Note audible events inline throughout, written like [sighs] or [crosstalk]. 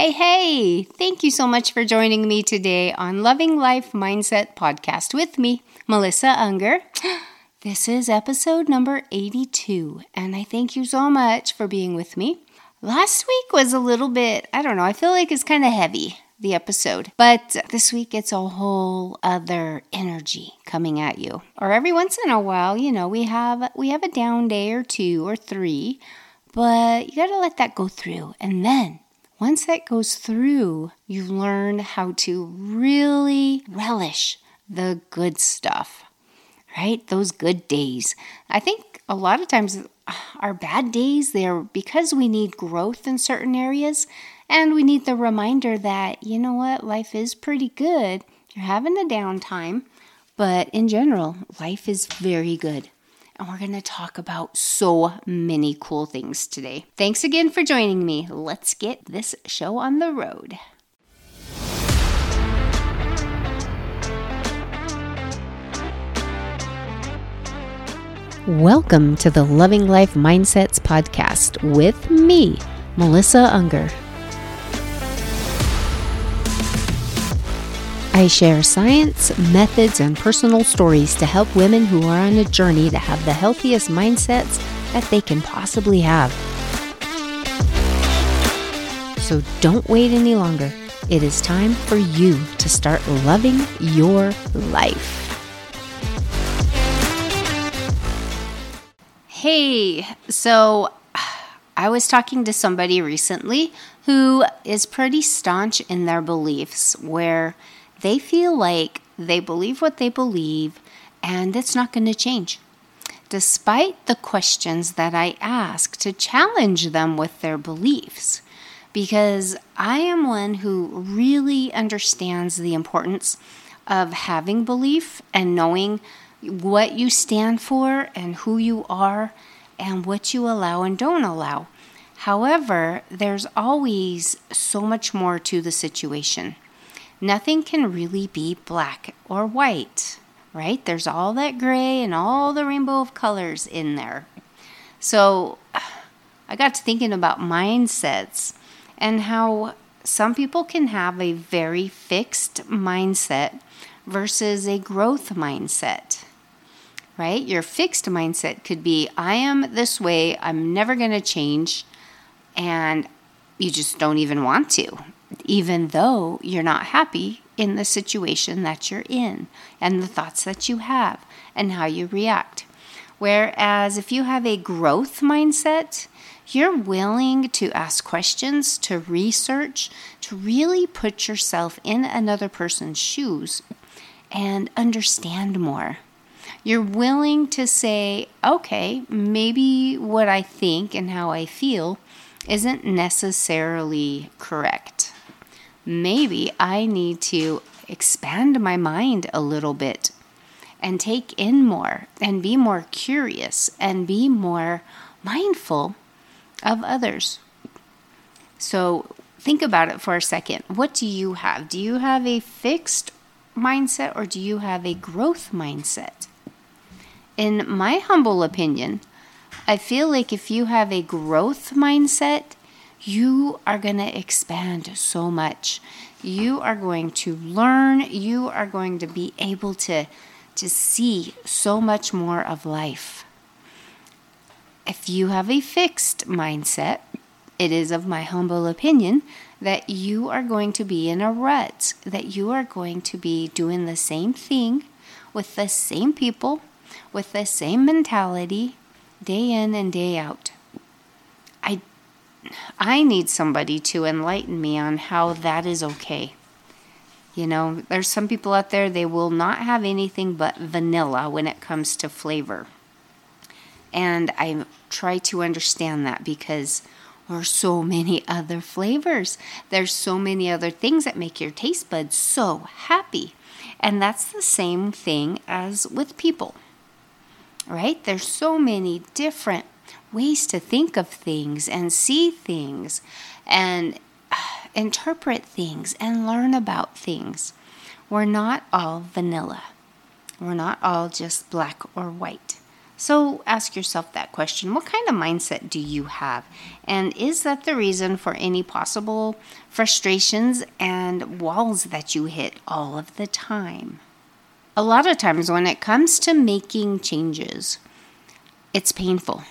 Hey, hey! Thank you so much for joining me today on Loving Life Mindset Podcast with me, Melissa Unger. [gasps] This is episode number 82, and I thank you so much for being with me. Last week was a little bit, I don't know, I feel like it's kind of heavy, the episode. But this week it's a whole other energy coming at you. Or every once in a while, you know, we have we have a down day or two or three, but you got to let that go through. And then once that goes through, you learn how to really relish the good stuff right? Those good days. I think a lot of times our bad days, they're because we need growth in certain areas and we need the reminder that, you know what, life is pretty good. You're having a downtime, but in general, life is very good. And we're going to talk about so many cool things today. Thanks again for joining me. Let's get this show on the road. Welcome to the Loving Life Mindsets podcast with me, Melissa Unger. I share science, methods, and personal stories to help women who are on a journey to have the healthiest mindsets that they can possibly have. So don't wait any longer. It is time for you to start loving your life. Hey, so I was talking to somebody recently who is pretty staunch in their beliefs, where they feel like they believe what they believe and it's not going to change. Despite the questions that I ask to challenge them with their beliefs, because I am one who really understands the importance of having belief and knowing what you stand for and who you are and what you allow and don't allow. However, there's always so much more to the situation. Nothing can really be black or white, right? There's all that gray and all the rainbow of colors in there. So I got to thinking about mindsets and how some people can have a very fixed mindset versus a growth mindset right? Your fixed mindset could be I am this way, I'm never going to change, and you just don't even want to, even though you're not happy in the situation that you're in and the thoughts that you have and how you react. Whereas if you have a growth mindset, you're willing to ask questions, to research, to really put yourself in another person's shoes and understand more. You're willing to say, okay, maybe what I think and how I feel isn't necessarily correct. Maybe I need to expand my mind a little bit and take in more and be more curious and be more mindful of others. So think about it for a second. What do you have? Do you have a fixed mindset or do you have a growth mindset? in my humble opinion, I feel like if you have a growth mindset, you are going to expand so much. You are going to learn, you are going to be able to, to see so much more of life. If you have a fixed mindset, it is of my humble opinion that you are going to be in a rut, that you are going to be doing the same thing with the same people with the same mentality day in and day out. I need somebody to enlighten me on how that is okay. You know, there's some people out there they will not have anything but vanilla when it comes to flavor. And I try to understand that because there's so many [laughs] other flavors. There's so many other things that make your taste buds so happy. And that's the same thing as with people right? There's so many different ways to think of things and see things and uh, interpret things and learn about things. We're not all vanilla. We're not all just black or white. So ask yourself that question What kind of mindset do you have? And is that the reason for any possible frustrations and walls that you hit all of the time? A lot of times, when it comes to making changes, it's painful.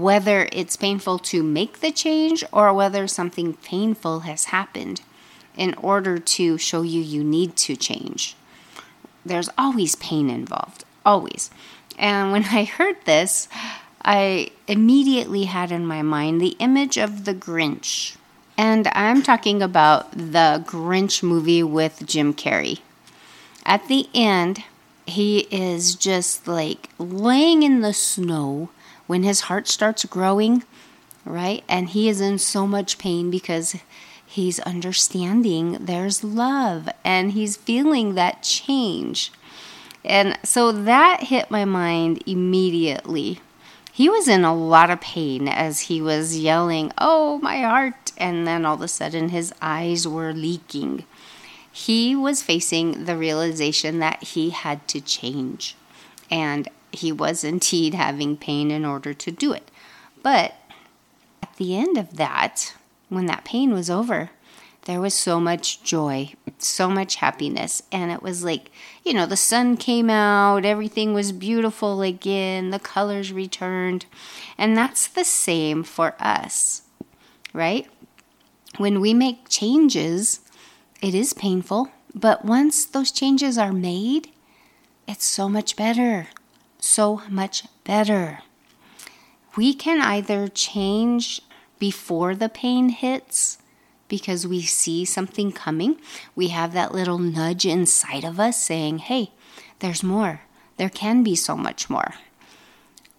Whether it's painful to make the change or whether something painful has happened in order to show you you need to change. There's always pain involved, always. And when I heard this, I immediately had in my mind the image of the Grinch. And I'm talking about the Grinch movie with Jim Carrey. At the end, he is just like laying in the snow when his heart starts growing, right? And he is in so much pain because he's understanding there's love and he's feeling that change. And so that hit my mind immediately. He was in a lot of pain as he was yelling, Oh, my heart! And then all of a sudden his eyes were leaking. He was facing the realization that he had to change. And he was indeed having pain in order to do it. But at the end of that, when that pain was over, there was so much joy, so much happiness. And it was like, you know, the sun came out, everything was beautiful again, the colors returned. And that's the same for us, right? When we make changes, it is painful, but once those changes are made, it's so much better. So much better. We can either change before the pain hits because we see something coming. We have that little nudge inside of us saying, hey, there's more. There can be so much more.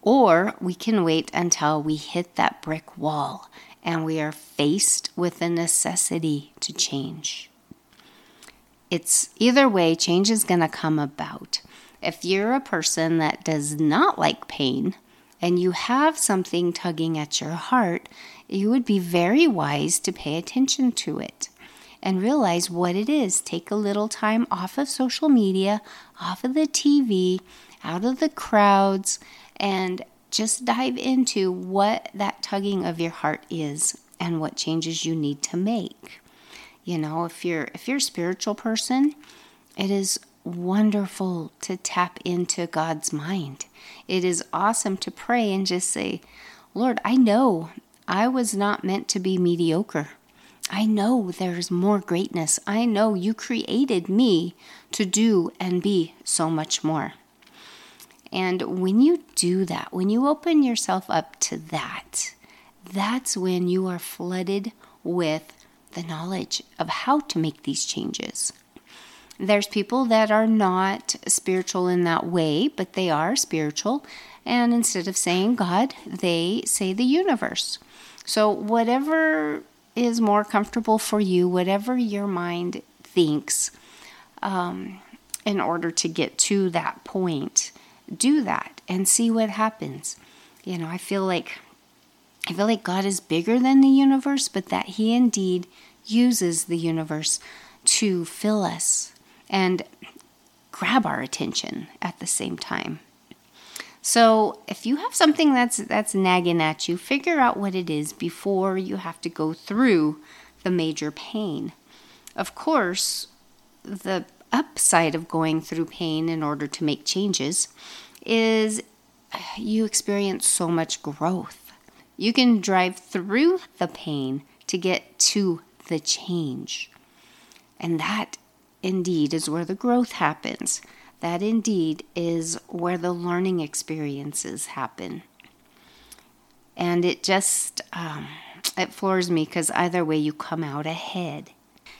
Or we can wait until we hit that brick wall and we are faced with the necessity to change. It's either way, change is going to come about. If you're a person that does not like pain and you have something tugging at your heart, you would be very wise to pay attention to it and realize what it is. Take a little time off of social media, off of the TV, out of the crowds, and just dive into what that tugging of your heart is and what changes you need to make. You know, if you're if you're a spiritual person, it is wonderful to tap into God's mind. It is awesome to pray and just say, Lord, I know I was not meant to be mediocre. I know there's more greatness. I know you created me to do and be so much more. And when you do that, when you open yourself up to that, that's when you are flooded with the knowledge of how to make these changes. There's people that are not spiritual in that way, but they are spiritual. And instead of saying God, they say the universe. So, whatever is more comfortable for you, whatever your mind thinks, um, in order to get to that point, do that and see what happens. You know, I feel like I feel like God is bigger than the universe, but that He indeed uses the universe to fill us and grab our attention at the same time. So, if you have something that's that's nagging at you, figure out what it is before you have to go through the major pain. Of course, the upside of going through pain in order to make changes is you experience so much growth. You can drive through the pain to get to the change. And that indeed is where the growth happens. That indeed is where the learning experiences happen. And it just, um, it floors me because either way you come out ahead.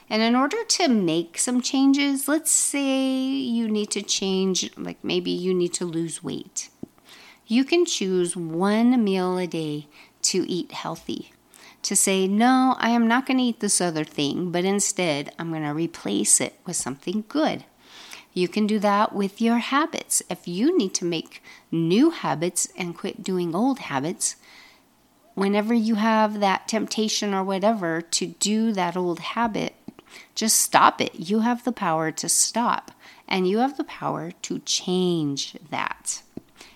And in order to make some changes, let's say you need to change, like maybe you need to lose weight. You can choose one meal a day to eat healthy to say, no, I am not going to eat this other thing, but instead I'm going to replace it with something good. You can do that with your habits. If you need to make new habits and quit doing old habits, whenever you have that temptation or whatever to do that old habit, just stop it. You have the power to stop and you have the power to change that.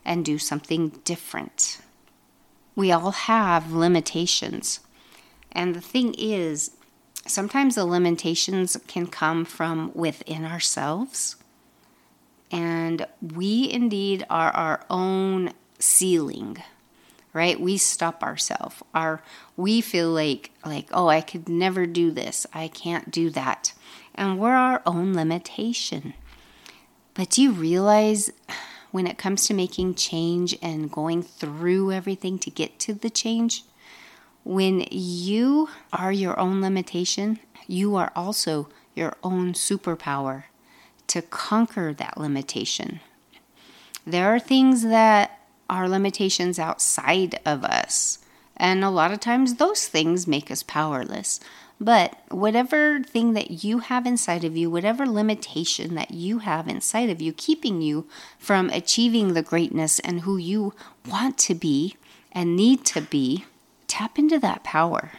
and do something different. We all have limitations. And the thing is, sometimes the limitations can come from within ourselves. And we indeed are our own ceiling right? We stop ourselves our we feel like like oh i could never do this. I can't do that. And we're our own limitation. But do you realize when it comes to making change and going through everything to get to the change when you are your own limitation you are also your own superpower to conquer that limitation there are things that are limitations outside of us. And a lot of times those things make us powerless. But whatever thing that you have inside of you, whatever limitation that you have inside of you, keeping you from achieving the greatness and who you want to be and need to be, tap into that power.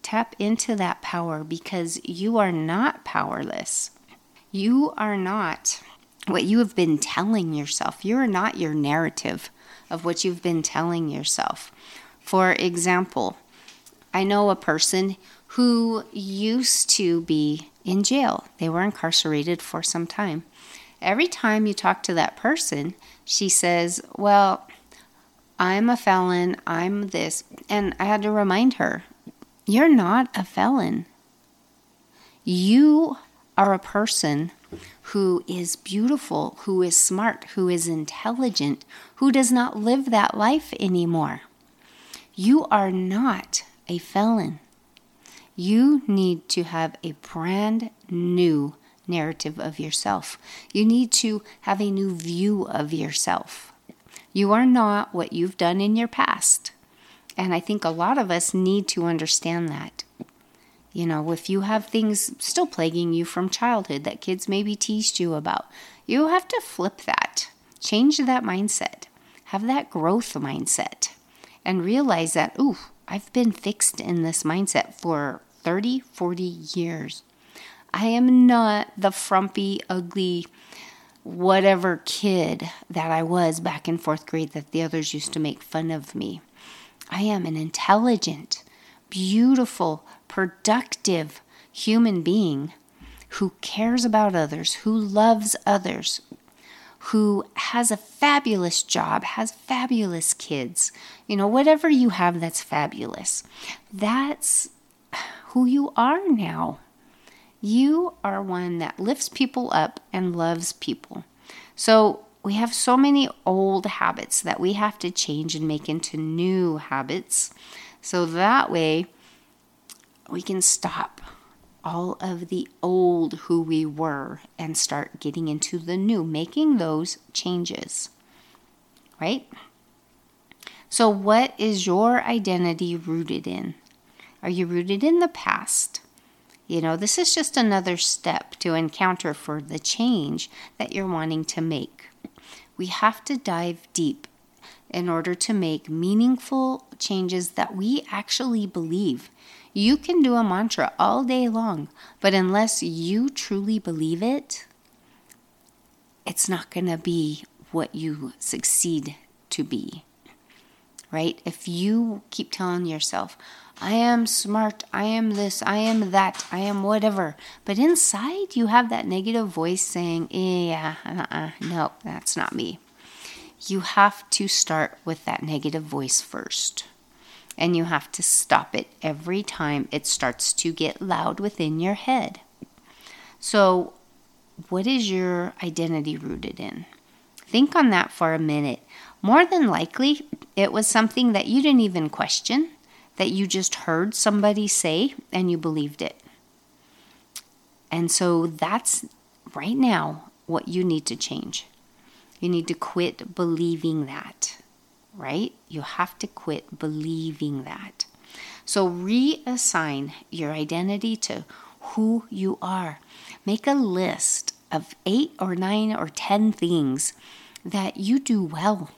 Tap into that power because you are not powerless. You are not what you have been telling yourself. You're not your narrative of what you've been telling yourself. For example, I know a person who used to be in jail, they were incarcerated for some time. Every time you talk to that person, she says, Well, I'm a felon, I'm this. And I had to remind her, You're not a felon. You are a person who is beautiful, who is smart, who is intelligent, who does not live that life anymore. You are not a felon. You need to have a brand new narrative of yourself. You need to have a new view of yourself. You are not what you've done in your past. And I think a lot of us need to understand that. You know, if you have things still plaguing you from childhood that kids maybe teased you about, you have to flip that. Change that mindset. Have that growth mindset and realize that, ooh, I've been fixed in this mindset for 30, 40 years. I am not the frumpy, ugly, whatever kid that I was back in fourth grade that the others used to make fun of me. I am an intelligent, beautiful, productive human being who cares about others, who loves others, who has a fabulous job, has fabulous kids, you know, whatever you have that's fabulous. That's who you are now. You are one that lifts people up and loves people. So we have so many old habits that we have to change and make into new habits. So that way, we can stop all of the old who we were and start getting into the new, making those changes. Right? So, what is your identity rooted in? Are you rooted in the past? You know, this is just another step to encounter for the change that you're wanting to make. We have to dive deep in order to make meaningful changes that we actually believe you can do a mantra all day long, but unless you truly believe it, it's not going to be what you succeed to be. Right? If you keep telling yourself, I am smart, I am this, I am that, I am whatever, but inside you have that negative voice saying, yeah, uh-uh, no, that's not me. You have to start with that negative voice first and you have to stop it every time it starts to get loud within your head. So, what is your identity rooted in? Think on that for a minute. More than likely, it was something that you didn't even question, that you just heard somebody say and you believed it. And so that's right now what you need to change. You need to quit believing that right? You have to quit believing that. So reassign your identity to who you are. Make a list of eight or nine or ten things that you do well,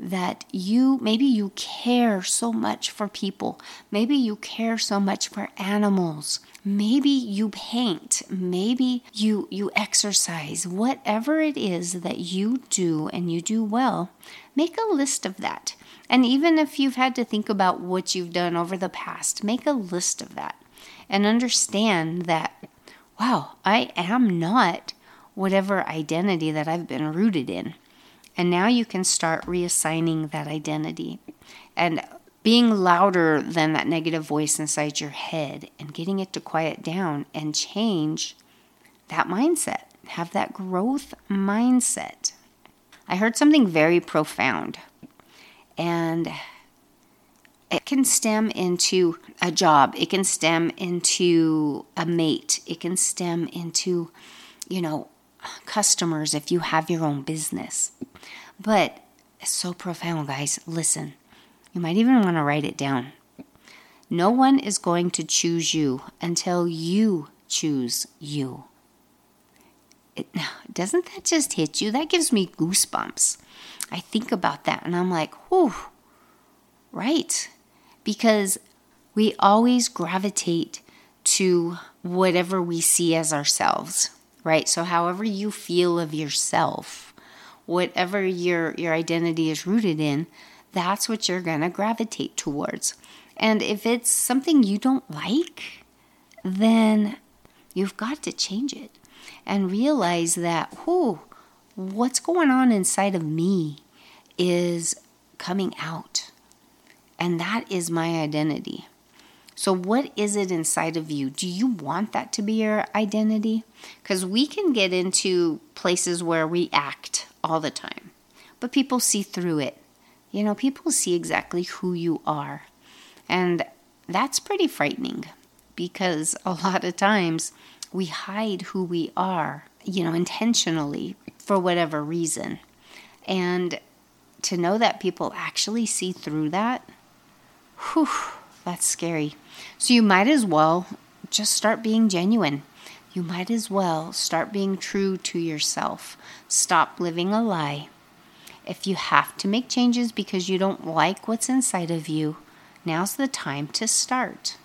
that you maybe you care so much for people, maybe you care so much for animals, maybe you paint, maybe you you exercise, whatever it is that you do and you do well, make a list of that. And even if you've had to think about what you've done over the past, make a list of that and understand that wow, I am not whatever identity that I've been rooted in. And now you can start reassigning that identity and being louder than that negative voice inside your head and getting it to quiet down and change that mindset. Have that growth mindset. I heard something very profound, and it can stem into a job, it can stem into a mate, it can stem into, you know, customers if you have your own business. But it's so profound, guys. Listen, you might even want to write it down. No one is going to choose you until you choose you. It, [sighs] doesn't that just hit you? That gives me goosebumps. I think about that and I'm like, whew, right. Because we always gravitate to whatever we see as ourselves right? So however you feel of yourself, whatever your your identity is rooted in, that's what you're going to gravitate towards. And if it's something you don't like, then you've got to change it and realize that, whoo, what's going on inside of me is coming out. And that is my identity. So, what is it inside of you? Do you want that to be your identity? Because we can get into places where we act all the time, but people see through it. You know, people see exactly who you are. And that's pretty frightening because a lot of times we hide who we are, you know, intentionally for whatever reason. And to know that people actually see through that, whew, that's scary. So you might as well just start being genuine. You might as well start being true to yourself. Stop living a lie. If you have to make changes because you don't like what's inside of you, now's the time to start.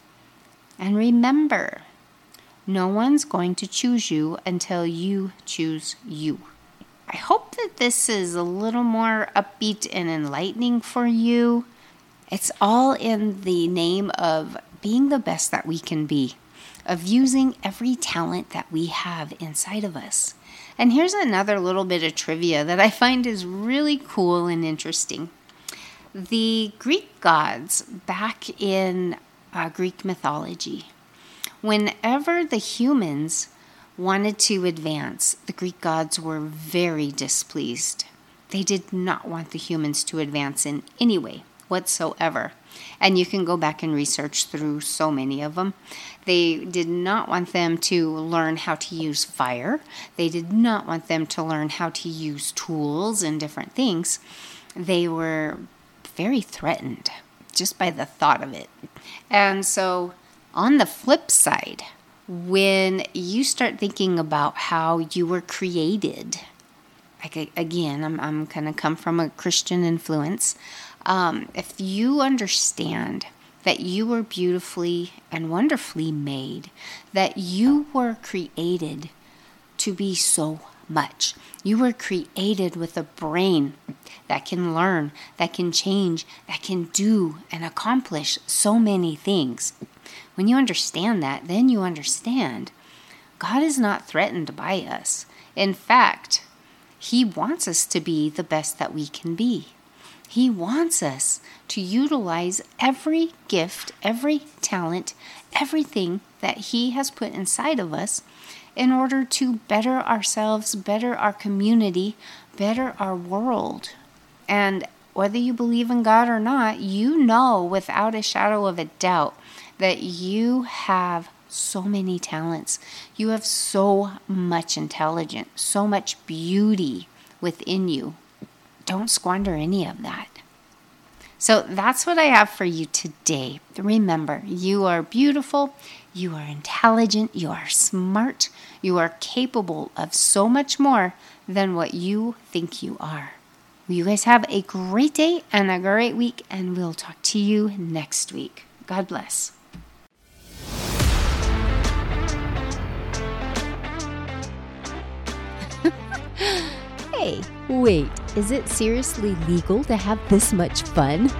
And remember, no one's going to choose you until you choose you. I hope that this is a little more upbeat and enlightening for you. It's all in the name of being the best that we can be, of using every talent that we have inside of us. And here's another little bit of trivia that I find is really cool and interesting. The Greek gods, back in uh, Greek mythology, whenever the humans wanted to advance, the Greek gods were very displeased. They did not want the humans to advance in any way whatsoever. And you can go back and research through so many of them. They did not want them to learn how to use fire, they did not want them to learn how to use tools and different things. They were very threatened just by the thought of it. And so, on the flip side, when you start thinking about how you were created, like again, I'm, I'm going to come from a Christian influence. Um, if you understand that you were beautifully and wonderfully made, that you were created to be so much. You were created with a brain that can learn, that can change, that can do and accomplish so many things. When you understand that, then you understand God is not threatened by us. In fact, He wants us to be the best that we can be. He wants us to utilize every gift, every talent, everything that He has put inside of us in order to better ourselves, better our community, better our world. And whether you believe in God or not, you know without a shadow of a doubt that you have so many talents. You have so much intelligence, so much beauty within you don't squander any of that. So that's what I have for you today. Remember, you are beautiful, you are intelligent, you are smart, you are capable of so much more than what you think you are. You guys have a great day and a great week, and we'll talk to you next week. God bless. [laughs] hey. Wait, is it seriously legal to have this much fun?